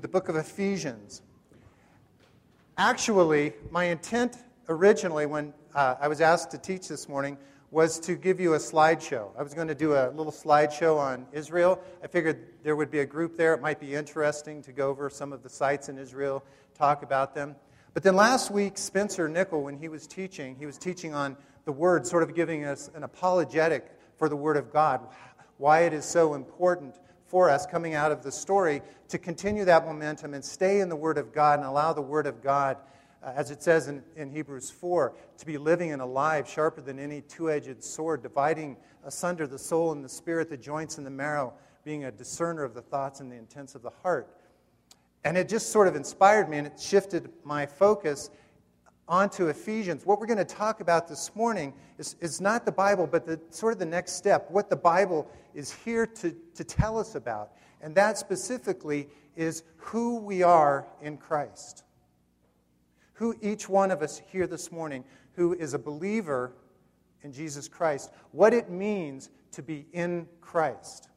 the book of Ephesians. Actually, my intent originally, when uh, I was asked to teach this morning, was to give you a slideshow. I was going to do a little slideshow on Israel. I figured there would be a group there. It might be interesting to go over some of the sites in Israel, talk about them. But then last week, Spencer Nickel, when he was teaching, he was teaching on the Word, sort of giving us an apologetic for the Word of God, why it is so important for us coming out of the story to continue that momentum and stay in the Word of God and allow the Word of God, uh, as it says in, in Hebrews 4, to be living and alive, sharper than any two edged sword, dividing asunder the soul and the spirit, the joints and the marrow, being a discerner of the thoughts and the intents of the heart. And it just sort of inspired me and it shifted my focus onto Ephesians. What we're going to talk about this morning is, is not the Bible, but the, sort of the next step, what the Bible is here to, to tell us about. And that specifically is who we are in Christ. Who each one of us here this morning who is a believer in Jesus Christ, what it means to be in Christ.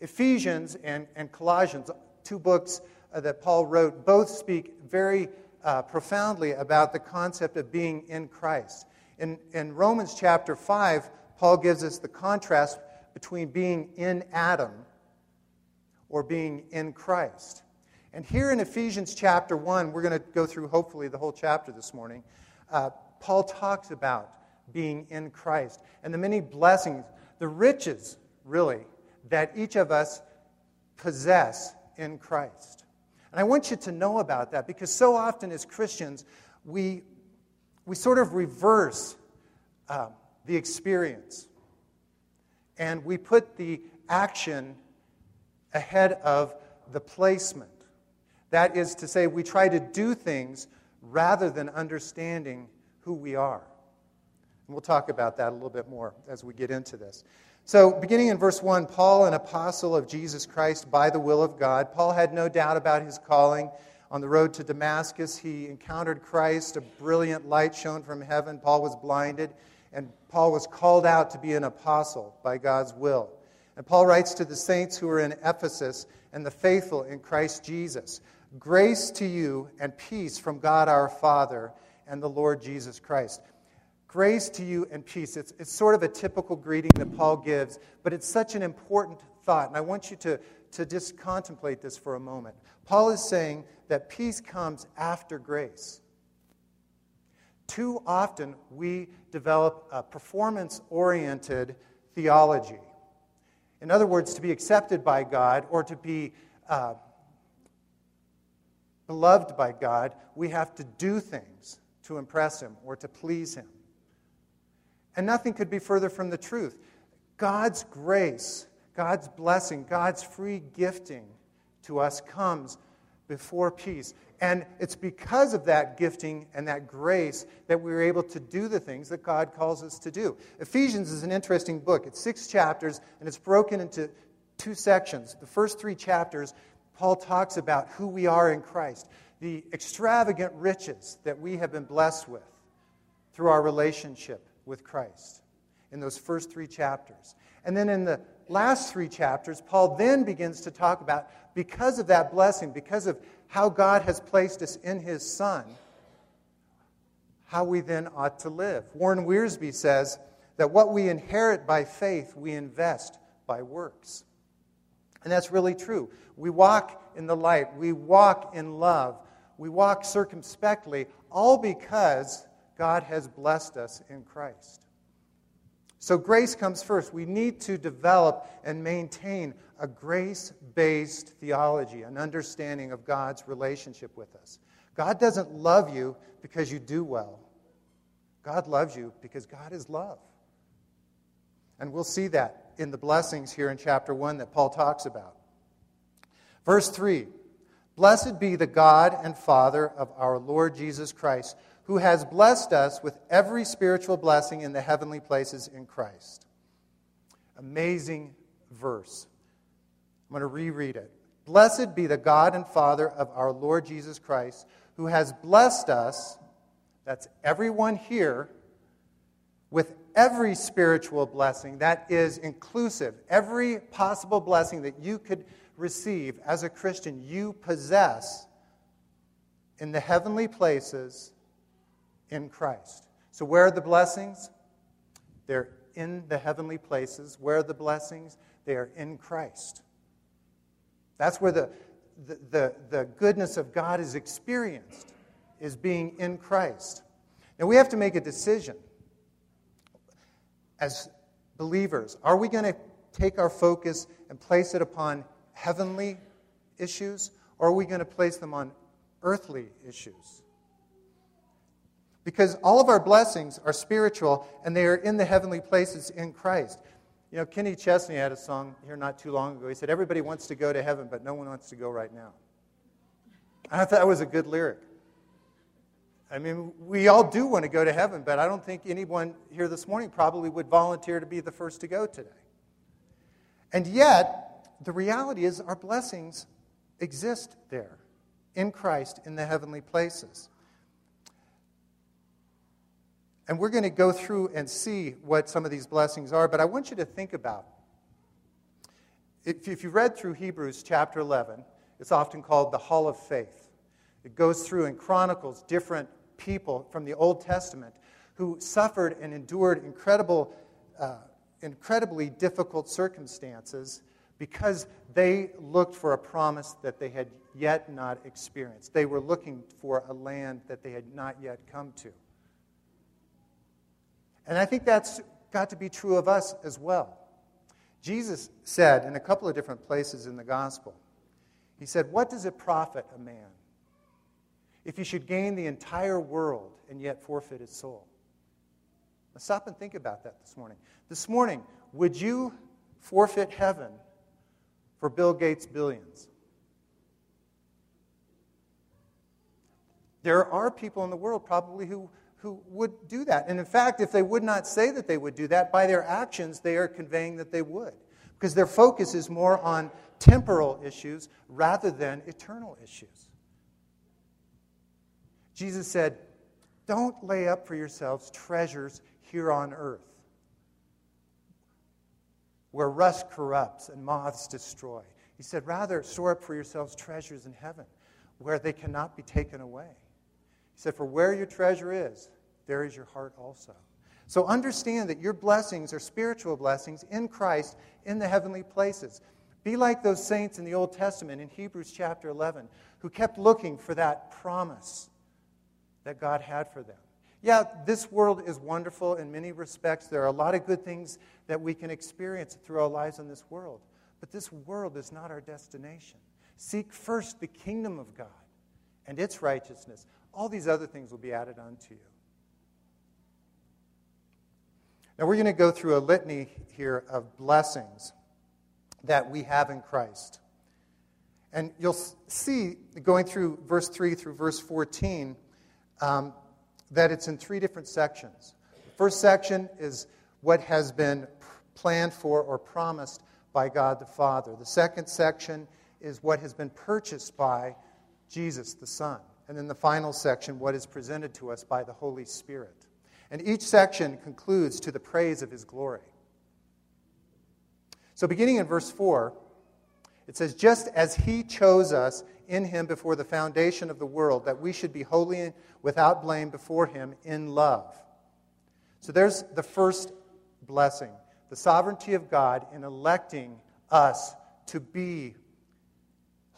Ephesians and, and Colossians, two books uh, that Paul wrote, both speak very uh, profoundly about the concept of being in Christ. In, in Romans chapter 5, Paul gives us the contrast between being in Adam or being in Christ. And here in Ephesians chapter 1, we're going to go through hopefully the whole chapter this morning. Uh, Paul talks about being in Christ and the many blessings, the riches, really, that each of us possess in Christ. And I want you to know about that because so often as Christians, we, we sort of reverse uh, the experience and we put the action ahead of the placement. That is to say, we try to do things rather than understanding who we are. And we'll talk about that a little bit more as we get into this. So, beginning in verse 1, Paul, an apostle of Jesus Christ by the will of God, Paul had no doubt about his calling. On the road to Damascus, he encountered Christ. A brilliant light shone from heaven. Paul was blinded, and Paul was called out to be an apostle by God's will. And Paul writes to the saints who are in Ephesus and the faithful in Christ Jesus Grace to you and peace from God our Father and the Lord Jesus Christ. Grace to you and peace. It's, it's sort of a typical greeting that Paul gives, but it's such an important thought. And I want you to, to just contemplate this for a moment. Paul is saying that peace comes after grace. Too often, we develop a performance oriented theology. In other words, to be accepted by God or to be uh, beloved by God, we have to do things to impress Him or to please Him. And nothing could be further from the truth. God's grace, God's blessing, God's free gifting to us comes before peace. And it's because of that gifting and that grace that we're able to do the things that God calls us to do. Ephesians is an interesting book. It's six chapters, and it's broken into two sections. The first three chapters, Paul talks about who we are in Christ, the extravagant riches that we have been blessed with through our relationship with Christ in those first three chapters. And then in the last three chapters, Paul then begins to talk about because of that blessing, because of how God has placed us in his Son, how we then ought to live. Warren Wiersbe says that what we inherit by faith, we invest by works. And that's really true. We walk in the light, we walk in love, we walk circumspectly, all because God has blessed us in Christ. So grace comes first. We need to develop and maintain a grace based theology, an understanding of God's relationship with us. God doesn't love you because you do well, God loves you because God is love. And we'll see that in the blessings here in chapter 1 that Paul talks about. Verse 3 Blessed be the God and Father of our Lord Jesus Christ who has blessed us with every spiritual blessing in the heavenly places in Christ. Amazing verse. I'm going to reread it. Blessed be the God and Father of our Lord Jesus Christ, who has blessed us, that's everyone here, with every spiritual blessing that is inclusive, every possible blessing that you could receive as a Christian, you possess in the heavenly places in Christ. So, where are the blessings? They're in the heavenly places. Where are the blessings? They are in Christ. That's where the, the, the, the goodness of God is experienced, is being in Christ. Now, we have to make a decision as believers. Are we going to take our focus and place it upon heavenly issues, or are we going to place them on earthly issues? Because all of our blessings are spiritual and they are in the heavenly places in Christ. You know, Kenny Chesney had a song here not too long ago. He said, Everybody wants to go to heaven, but no one wants to go right now. I thought that was a good lyric. I mean, we all do want to go to heaven, but I don't think anyone here this morning probably would volunteer to be the first to go today. And yet, the reality is our blessings exist there in Christ in the heavenly places. And we're going to go through and see what some of these blessings are, but I want you to think about. If, if you read through Hebrews chapter 11, it's often called the Hall of Faith. It goes through and chronicles different people from the Old Testament who suffered and endured incredible, uh, incredibly difficult circumstances because they looked for a promise that they had yet not experienced. They were looking for a land that they had not yet come to. And I think that's got to be true of us as well. Jesus said in a couple of different places in the gospel, He said, What does it profit a man if he should gain the entire world and yet forfeit his soul? Now stop and think about that this morning. This morning, would you forfeit heaven for Bill Gates' billions? There are people in the world probably who who would do that. And in fact, if they would not say that they would do that, by their actions, they are conveying that they would. Because their focus is more on temporal issues rather than eternal issues. Jesus said, Don't lay up for yourselves treasures here on earth where rust corrupts and moths destroy. He said, Rather, store up for yourselves treasures in heaven where they cannot be taken away. He said, For where your treasure is, there is your heart also. So understand that your blessings are spiritual blessings in Christ in the heavenly places. Be like those saints in the Old Testament in Hebrews chapter 11 who kept looking for that promise that God had for them. Yeah, this world is wonderful in many respects. There are a lot of good things that we can experience through our lives in this world. But this world is not our destination. Seek first the kingdom of God and its righteousness all these other things will be added unto you. Now, we're going to go through a litany here of blessings that we have in Christ. And you'll see, going through verse 3 through verse 14, um, that it's in three different sections. The first section is what has been planned for or promised by God the Father. The second section is what has been purchased by Jesus the Son. And then the final section, what is presented to us by the Holy Spirit. And each section concludes to the praise of his glory. So, beginning in verse 4, it says, Just as he chose us in him before the foundation of the world, that we should be holy and without blame before him in love. So, there's the first blessing the sovereignty of God in electing us to be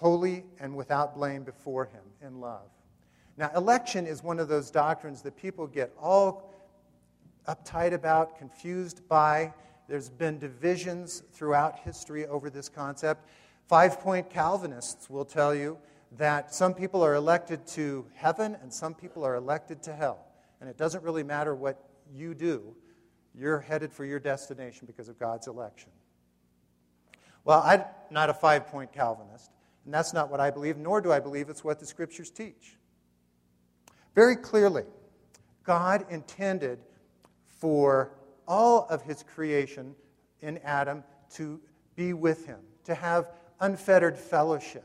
holy and without blame before him in love. Now, election is one of those doctrines that people get all uptight about, confused by. There's been divisions throughout history over this concept. Five point Calvinists will tell you that some people are elected to heaven and some people are elected to hell. And it doesn't really matter what you do, you're headed for your destination because of God's election. Well, I'm not a five point Calvinist, and that's not what I believe, nor do I believe it's what the scriptures teach. Very clearly, God intended for all of his creation in Adam to be with him, to have unfettered fellowship.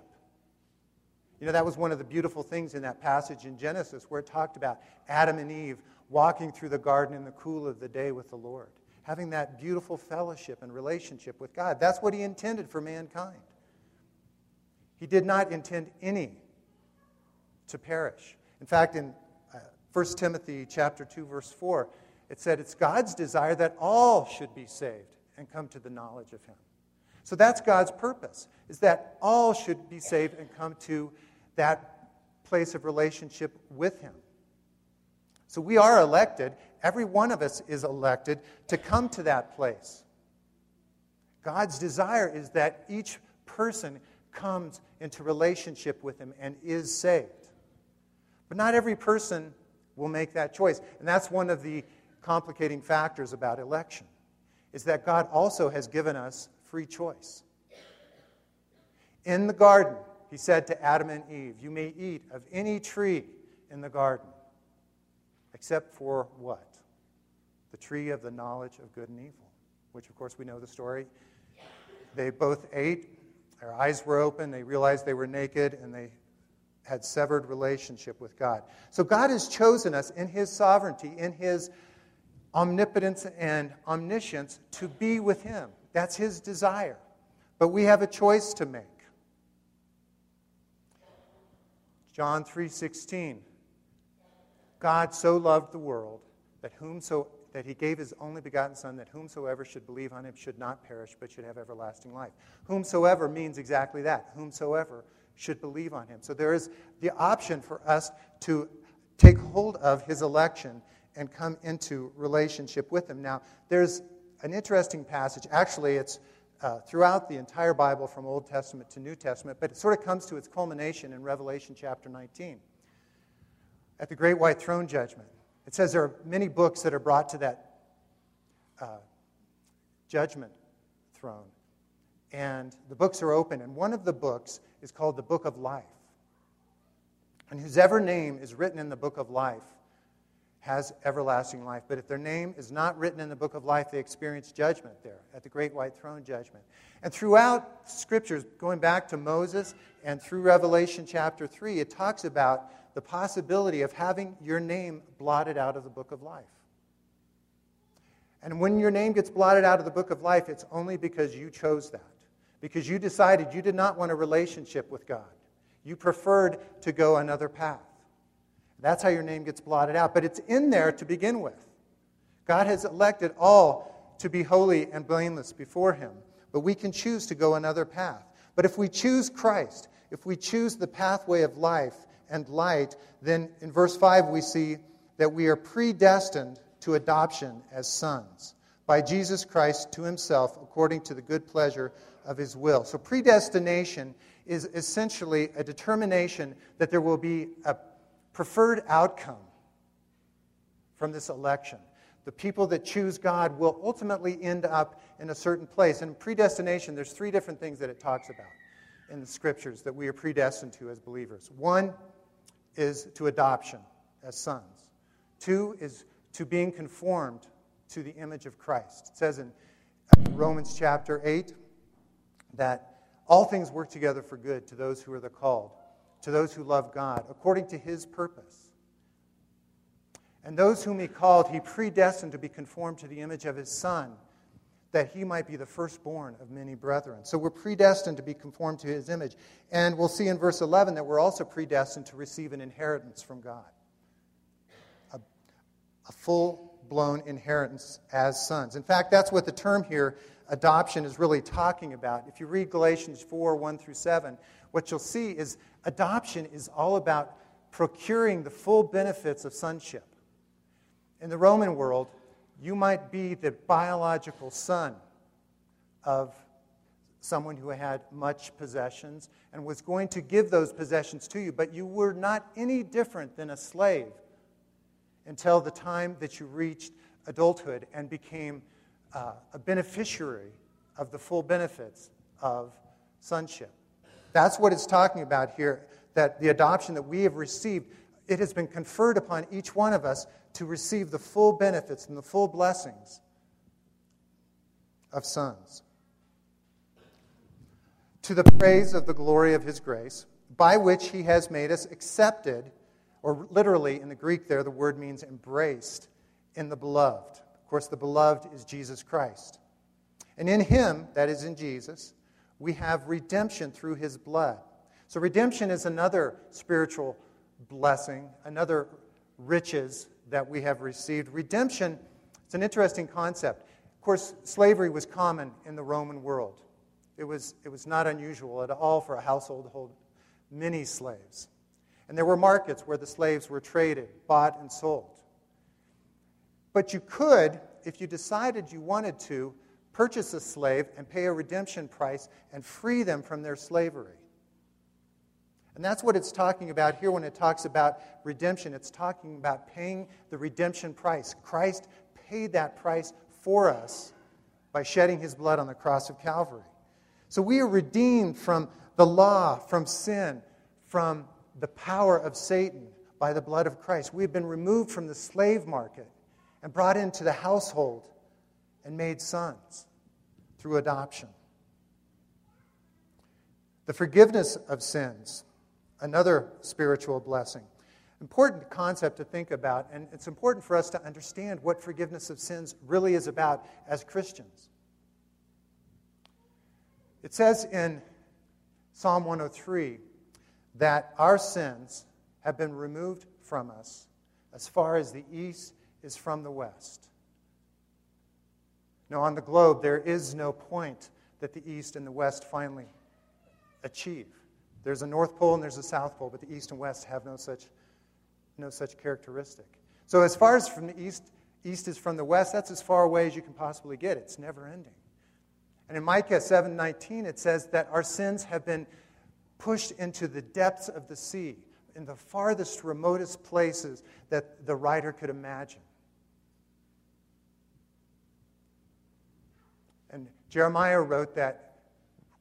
You know, that was one of the beautiful things in that passage in Genesis where it talked about Adam and Eve walking through the garden in the cool of the day with the Lord, having that beautiful fellowship and relationship with God. That's what he intended for mankind. He did not intend any to perish. In fact, in uh, 1 Timothy chapter 2 verse 4, it said it's God's desire that all should be saved and come to the knowledge of him. So that's God's purpose, is that all should be saved and come to that place of relationship with him. So we are elected, every one of us is elected to come to that place. God's desire is that each person comes into relationship with him and is saved. But not every person will make that choice. And that's one of the complicating factors about election is that God also has given us free choice. In the garden, he said to Adam and Eve, You may eat of any tree in the garden, except for what? The tree of the knowledge of good and evil, which, of course, we know the story. They both ate, their eyes were open, they realized they were naked, and they had severed relationship with God. So God has chosen us in His sovereignty, in His omnipotence and omniscience to be with Him. That's His desire. But we have a choice to make. John 3:16 God so loved the world that whomso that he gave his only begotten son that whomsoever should believe on him should not perish but should have everlasting life. Whomsoever means exactly that. Whomsoever should believe on him. So there is the option for us to take hold of his election and come into relationship with him. Now, there's an interesting passage. Actually, it's uh, throughout the entire Bible from Old Testament to New Testament, but it sort of comes to its culmination in Revelation chapter 19 at the great white throne judgment. It says there are many books that are brought to that uh, judgment throne. And the books are open, and one of the books is called the Book of Life. And whosever name is written in the Book of Life has everlasting life. But if their name is not written in the book of life, they experience judgment there at the great white throne judgment. And throughout scriptures, going back to Moses and through Revelation chapter 3, it talks about the possibility of having your name blotted out of the book of life. And when your name gets blotted out of the book of life, it's only because you chose that, because you decided you did not want a relationship with God. You preferred to go another path. That's how your name gets blotted out. But it's in there to begin with. God has elected all to be holy and blameless before Him. But we can choose to go another path. But if we choose Christ, if we choose the pathway of life and light, then in verse 5 we see that we are predestined to adoption as sons by Jesus Christ to Himself according to the good pleasure of His will. So predestination is essentially a determination that there will be a preferred outcome from this election. The people that choose God will ultimately end up in a certain place. And predestination, there's three different things that it talks about in the scriptures that we are predestined to as believers. One is to adoption as sons, two is to being conformed to the image of Christ. It says in uh, Romans chapter 8 that all things work together for good to those who are the called to those who love God according to his purpose. And those whom he called, he predestined to be conformed to the image of his Son, that he might be the firstborn of many brethren. So we're predestined to be conformed to his image. And we'll see in verse 11 that we're also predestined to receive an inheritance from God a, a full blown inheritance as sons. In fact, that's what the term here, adoption, is really talking about. If you read Galatians 4 1 through 7, what you'll see is adoption is all about procuring the full benefits of sonship. In the Roman world, you might be the biological son of someone who had much possessions and was going to give those possessions to you, but you were not any different than a slave until the time that you reached adulthood and became uh, a beneficiary of the full benefits of sonship. That's what it's talking about here, that the adoption that we have received, it has been conferred upon each one of us to receive the full benefits and the full blessings of sons. To the praise of the glory of his grace, by which he has made us accepted, or literally in the Greek there, the word means embraced in the beloved. Of course, the beloved is Jesus Christ. And in him, that is in Jesus, we have redemption through his blood, So, redemption is another spiritual blessing, another riches that we have received. Redemption, it's an interesting concept. Of course, slavery was common in the Roman world. It was, it was not unusual at all for a household to hold many slaves. And there were markets where the slaves were traded, bought, and sold. But you could, if you decided you wanted to, purchase a slave and pay a redemption price and free them from their slavery. And that's what it's talking about here when it talks about redemption. It's talking about paying the redemption price. Christ paid that price for us by shedding his blood on the cross of Calvary. So we are redeemed from the law, from sin, from the power of Satan by the blood of Christ. We have been removed from the slave market and brought into the household and made sons through adoption. The forgiveness of sins another spiritual blessing. Important concept to think about, and it's important for us to understand what forgiveness of sins really is about as Christians. It says in Psalm 103 that our sins have been removed from us as far as the east is from the west. Now, on the globe, there is no point that the east and the west finally achieve. There's a North Pole and there's a South Pole, but the East and West have no such, no such characteristic. So, as far as from the East, East is from the West, that's as far away as you can possibly get. It's never ending. And in Micah 7:19, it says that our sins have been pushed into the depths of the sea, in the farthest, remotest places that the writer could imagine. And Jeremiah wrote that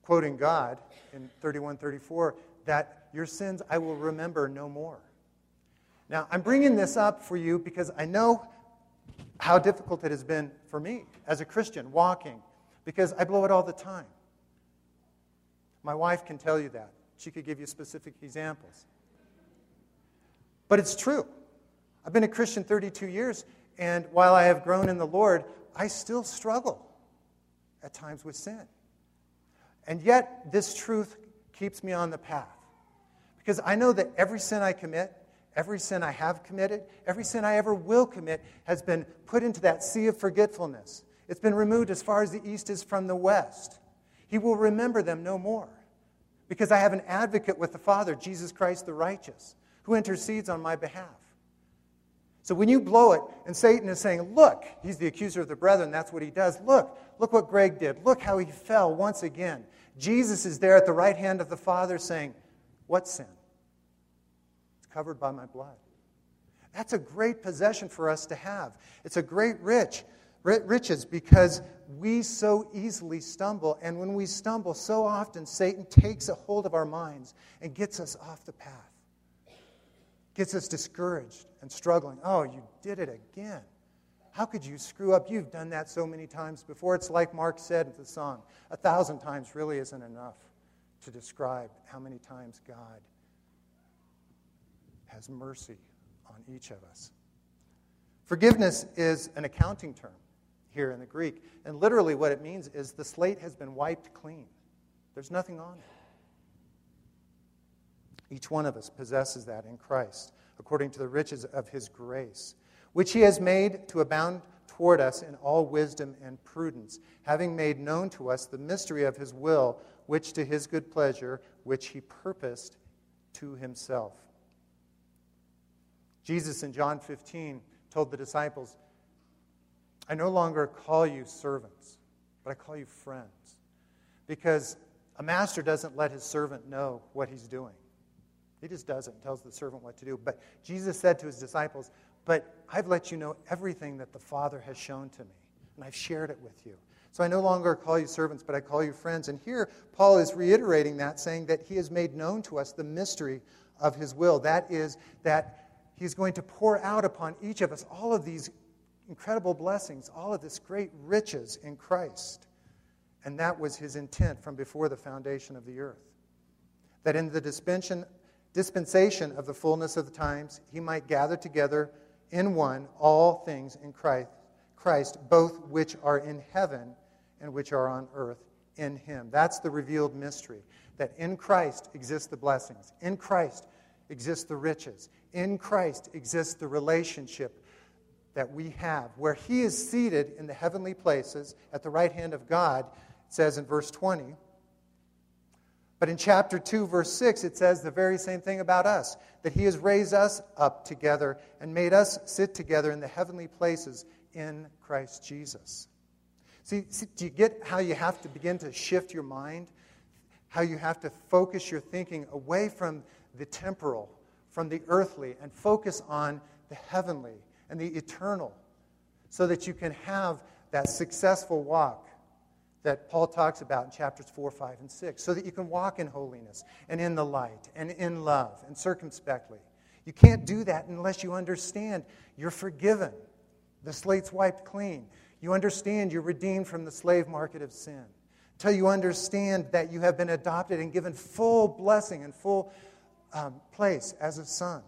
quoting God in 31 34, that your sins I will remember no more. Now, I'm bringing this up for you because I know how difficult it has been for me as a Christian walking because I blow it all the time. My wife can tell you that. She could give you specific examples. But it's true. I've been a Christian 32 years, and while I have grown in the Lord, I still struggle at times with sin. And yet, this truth keeps me on the path. Because I know that every sin I commit, every sin I have committed, every sin I ever will commit has been put into that sea of forgetfulness. It's been removed as far as the east is from the west. He will remember them no more. Because I have an advocate with the Father, Jesus Christ the righteous, who intercedes on my behalf. So when you blow it and Satan is saying, Look, he's the accuser of the brethren, that's what he does. Look, look what Greg did. Look how he fell once again. Jesus is there at the right hand of the Father saying, What sin? It's covered by my blood. That's a great possession for us to have. It's a great rich, riches because we so easily stumble. And when we stumble, so often Satan takes a hold of our minds and gets us off the path, gets us discouraged and struggling. Oh, you did it again. How could you screw up? You've done that so many times before. It's like Mark said in the song a thousand times really isn't enough to describe how many times God has mercy on each of us. Forgiveness is an accounting term here in the Greek. And literally, what it means is the slate has been wiped clean, there's nothing on it. Each one of us possesses that in Christ, according to the riches of his grace which he has made to abound toward us in all wisdom and prudence, having made known to us the mystery of his will, which to his good pleasure, which he purposed to himself. Jesus in John 15 told the disciples, I no longer call you servants, but I call you friends. Because a master doesn't let his servant know what he's doing. He just doesn't, tells the servant what to do. But Jesus said to his disciples, but I've let you know everything that the Father has shown to me, and I've shared it with you. So I no longer call you servants, but I call you friends. And here, Paul is reiterating that, saying that he has made known to us the mystery of his will. That is, that he's going to pour out upon each of us all of these incredible blessings, all of this great riches in Christ. And that was his intent from before the foundation of the earth. That in the dispensation, of the fullness of the times, he might gather together in one all things in Christ, Christ, both which are in heaven and which are on earth in him. That's the revealed mystery. That in Christ exist the blessings, in Christ exist the riches, in Christ exists the relationship that we have, where he is seated in the heavenly places at the right hand of God, it says in verse 20. But in chapter 2, verse 6, it says the very same thing about us that he has raised us up together and made us sit together in the heavenly places in Christ Jesus. See, see, do you get how you have to begin to shift your mind? How you have to focus your thinking away from the temporal, from the earthly, and focus on the heavenly and the eternal so that you can have that successful walk that Paul talks about in chapters 4, 5, and 6, so that you can walk in holiness and in the light and in love and circumspectly. You can't do that unless you understand you're forgiven. The slate's wiped clean. You understand you're redeemed from the slave market of sin. Until you understand that you have been adopted and given full blessing and full um, place as a son.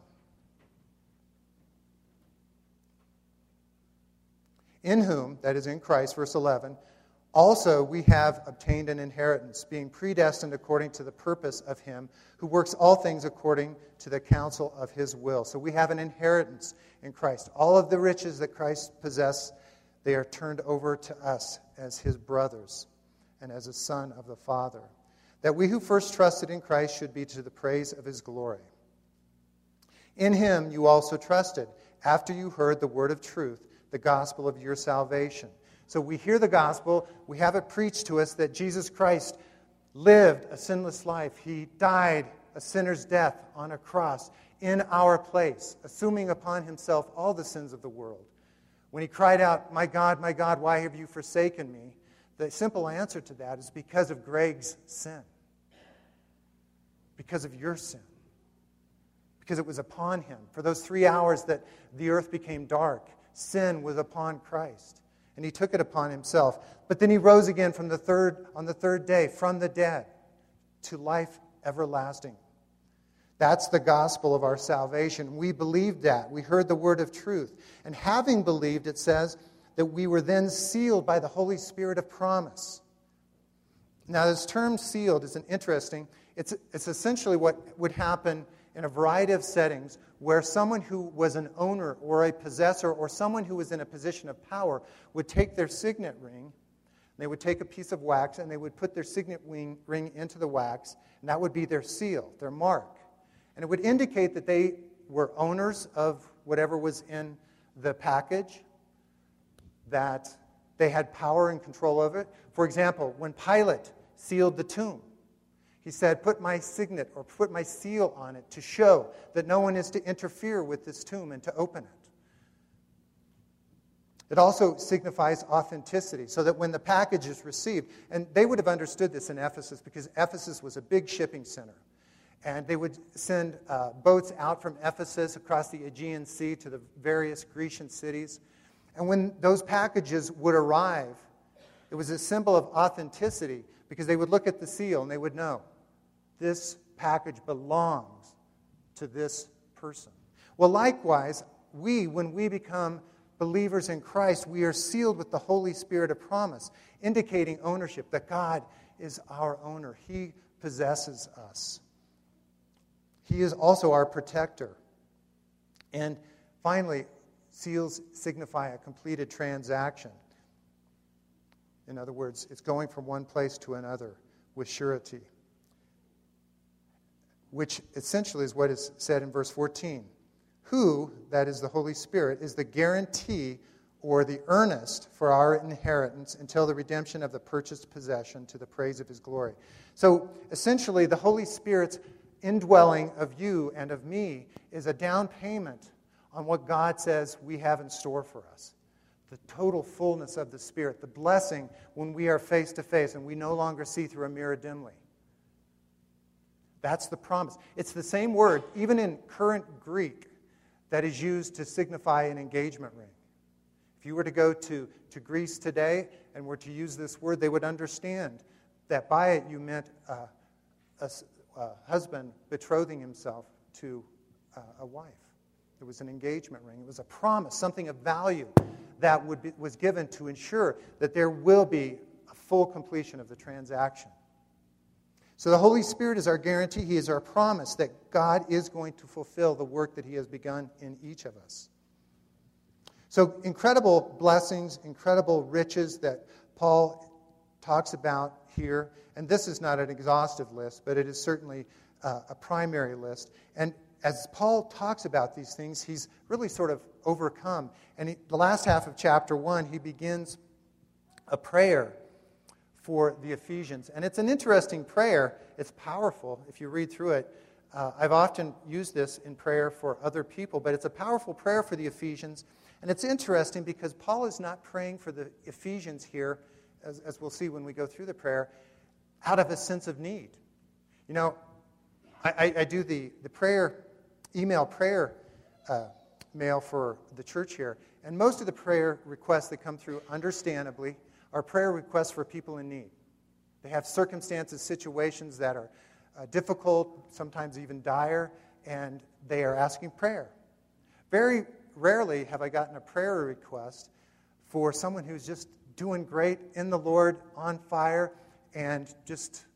In whom, that is in Christ, verse 11, also we have obtained an inheritance, being predestined according to the purpose of Him who works all things according to the counsel of His will. So we have an inheritance in Christ. All of the riches that Christ possessed, they are turned over to us as His brothers and as a son of the Father. That we who first trusted in Christ should be to the praise of His glory. In Him you also trusted, after you heard the word of truth the gospel of your salvation. So we hear the gospel, we have it preached to us that Jesus Christ lived a sinless life. He died a sinner's death on a cross in our place, assuming upon himself all the sins of the world. When he cried out, My God, my God, why have you forsaken me? The simple answer to that is because of Greg's sin, because of your sin, because it was upon him. For those three hours that the earth became dark, sin was upon Christ, and he took it upon himself. But then he rose again from the third, on the third day from the dead to life everlasting. That's the gospel of our salvation. We believed that. We heard the word of truth. And having believed, it says that we were then sealed by the Holy Spirit of promise. Now, this term sealed is an interesting, it's, it's essentially what would happen in a variety of settings where someone who was an owner or a possessor or someone who was in a position of power would take their signet ring, they would take a piece of wax and they would put their signet ring into the wax, and that would be their seal, their mark. And it would indicate that they were owners of whatever was in the package, that they had power and control of it. For example, when Pilate sealed the tomb, he said, Put my signet or put my seal on it to show that no one is to interfere with this tomb and to open it. It also signifies authenticity, so that when the package is received, and they would have understood this in Ephesus because Ephesus was a big shipping center. And they would send uh, boats out from Ephesus across the Aegean Sea to the various Grecian cities. And when those packages would arrive, it was a symbol of authenticity because they would look at the seal and they would know this package belongs to this person. Well, likewise, we, when we become believers in Christ, we are sealed with the Holy Spirit of promise, indicating ownership, that God is our owner. He possesses us. He is also our protector. And finally, seals signify a completed transaction. In other words, it's going from one place to another with surety which essentially is what is said in verse 14. Who, that is the Holy Spirit, is the guarantee or the earnest for our inheritance until the redemption of the purchased possession to the praise of his glory. So essentially, the Holy Spirit's indwelling of you and of me is a down payment on what God says we have in store for us. The total fullness of the Spirit, the blessing when we are face to face and we no longer see through a mirror dimly. That's the promise. It's the same word, even in current Greek, that is used to signify an engagement ring. If you were to go to, to Greece today and were to use this word, they would understand that by it you meant uh, a, a, husband betrothing himself to uh, a wife. It was an engagement ring, it was a promise, something of value that be, was given to ensure that there will be a full completion of the transaction. So the Holy Spirit is our guarantee, He is our promise that God is going to fulfill the work that He has begun in each of us. So, incredible blessings, incredible riches that Paul talks about here. And this is not an exhaustive list, but it is certainly uh, a primary list. And as Paul talks about these things, he's really sort of overcome. And he, the last half of chapter 1, he begins a prayer for the Ephesians. And it's an interesting prayer. It's powerful if you read through it. Uh, I've often used this in prayer for other people, but it's a powerful prayer for the Ephesians. And it's interesting because Paul is not praying for the Ephesians here, as, as we'll see when we go through the prayer, out of a sense of need. You know, I, I, do the, the prayer, email prayer uh, mail for the church here, and most of the prayer requests that come through, understandably, are prayer requests for people in need. They have circumstances, situations that are uh, difficult, sometimes even dire, and they are asking prayer. Very rarely have I gotten a prayer request for someone who's just doing great in the Lord, on fire, and just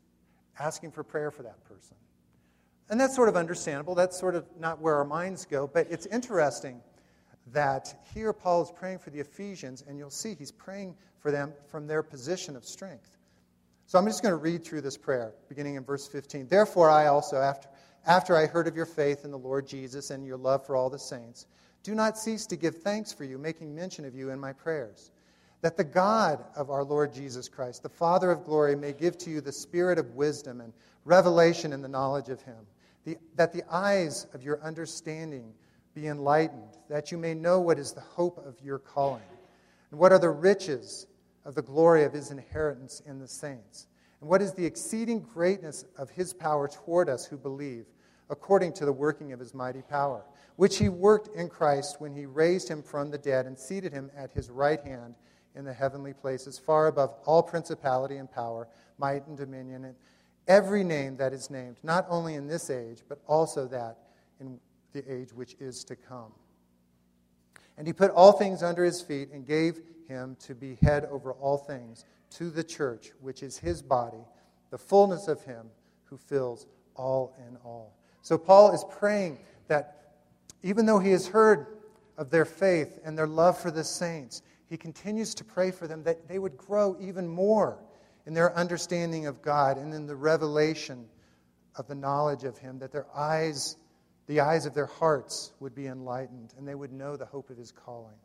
asking for prayer for that person. And that's sort of understandable. That's sort of not where our minds go, but it's interesting that here Paul is praying for the Ephesians, and you'll see he's praying for them from their position of strength. So I'm just going to read through this prayer, beginning in verse 15. Therefore, I also, after, after I heard of your faith in the Lord Jesus and your love for all the saints, do not cease to give thanks for you, making mention of you in my prayers. That the God of our Lord Jesus Christ, the Father of glory, may give to you the spirit of wisdom and revelation in the knowledge of him, the, that the eyes of your understanding be enlightened, that you may know what is the hope of your calling, and what are the riches of the glory of his inheritance in the saints, and what is the exceeding greatness of his power toward us who believe, according to the working of his mighty power, which he worked in Christ when he raised him from the dead and seated him at his right hand in the heavenly places, far above all principality and power, might and dominion, and every name that is named, not only in this age, but also that in the age which is to come. And he put all things under his feet and gave him to be head over all things to the church, which is his body, the fullness of him who fills all in all. So Paul is praying that even though he has heard of their faith and their love for the saints, he continues to pray for them that they would grow even more in their understanding of God and in the revelation of the knowledge of him, that their eyes the eyes of their hearts would be enlightened and they would know the hope of his calling.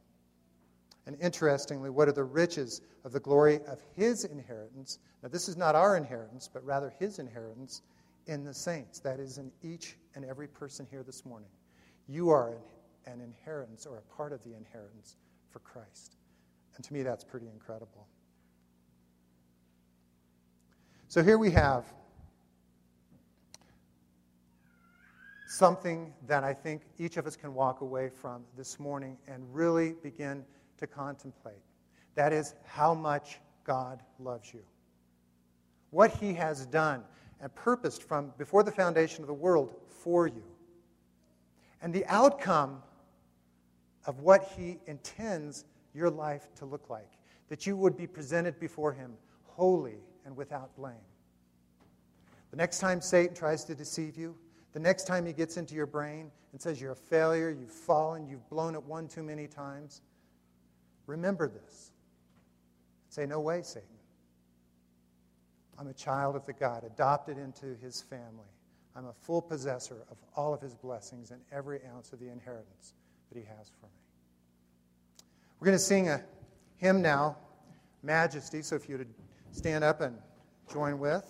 And interestingly, what are the riches of the glory of his inheritance? Now, this is not our inheritance, but rather his inheritance in the saints. That is in each and every person here this morning. You are an, an inheritance or a part of the inheritance for Christ. And to me, that's pretty incredible. So here we have something that I think each of us can walk away from this morning and really begin to contemplate. That is how much God loves you. What He has done and purposed from before the foundation of the world for you. And the outcome of what He intends your life to look like. That you would be presented before Him holy and without blame. The next time Satan tries to deceive you, the next time he gets into your brain and says you're a failure, you've fallen, you've blown it one too many times, Remember this. Say, No way, Satan. I'm a child of the God, adopted into his family. I'm a full possessor of all of his blessings and every ounce of the inheritance that he has for me. We're going to sing a hymn now, Majesty. So if you would stand up and join with.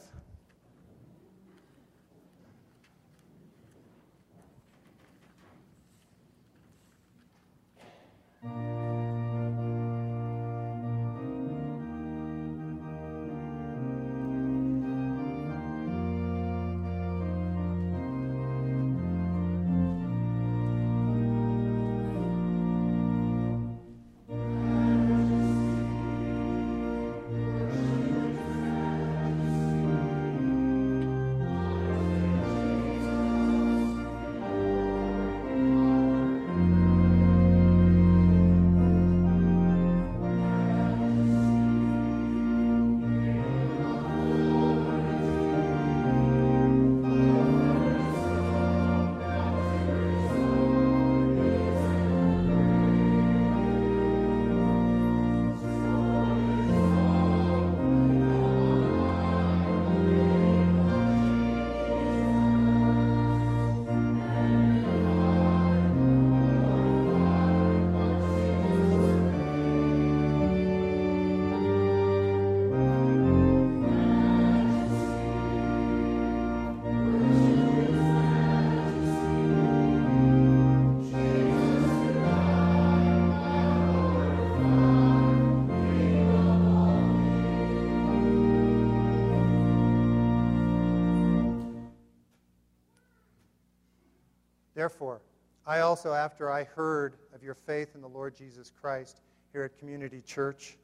Therefore, I also, after I heard of your faith in the Lord Jesus Christ here at Community Church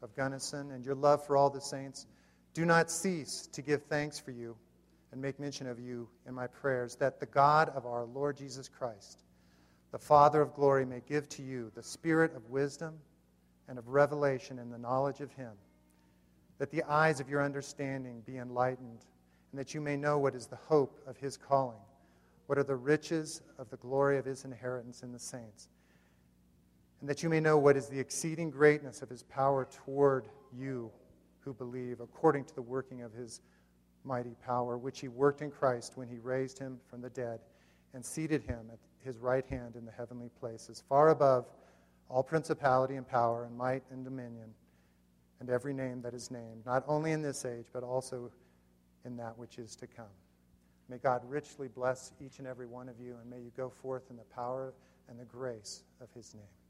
of Gunnison and your love for all the saints, do not cease to give thanks for you and make mention of you in my prayers, that the God of our Lord Jesus Christ, the Father of glory, may give to you the spirit of wisdom and of revelation in the knowledge of him, that the eyes of your understanding be enlightened, and that you may know what is the hope of his calling, what are the riches of the glory of his inheritance in the saints, and that you may know what is the exceeding greatness of his power toward you who believe, according to the working of his mighty power, which he worked in Christ when he raised him from the dead and seated him at his right hand in the heavenly places, far above all principality and power and might and dominion and every name that is named, not only in this age, but also in that which is to come. May God richly bless each and every one of you, and may you go forth in the power and the grace of his name.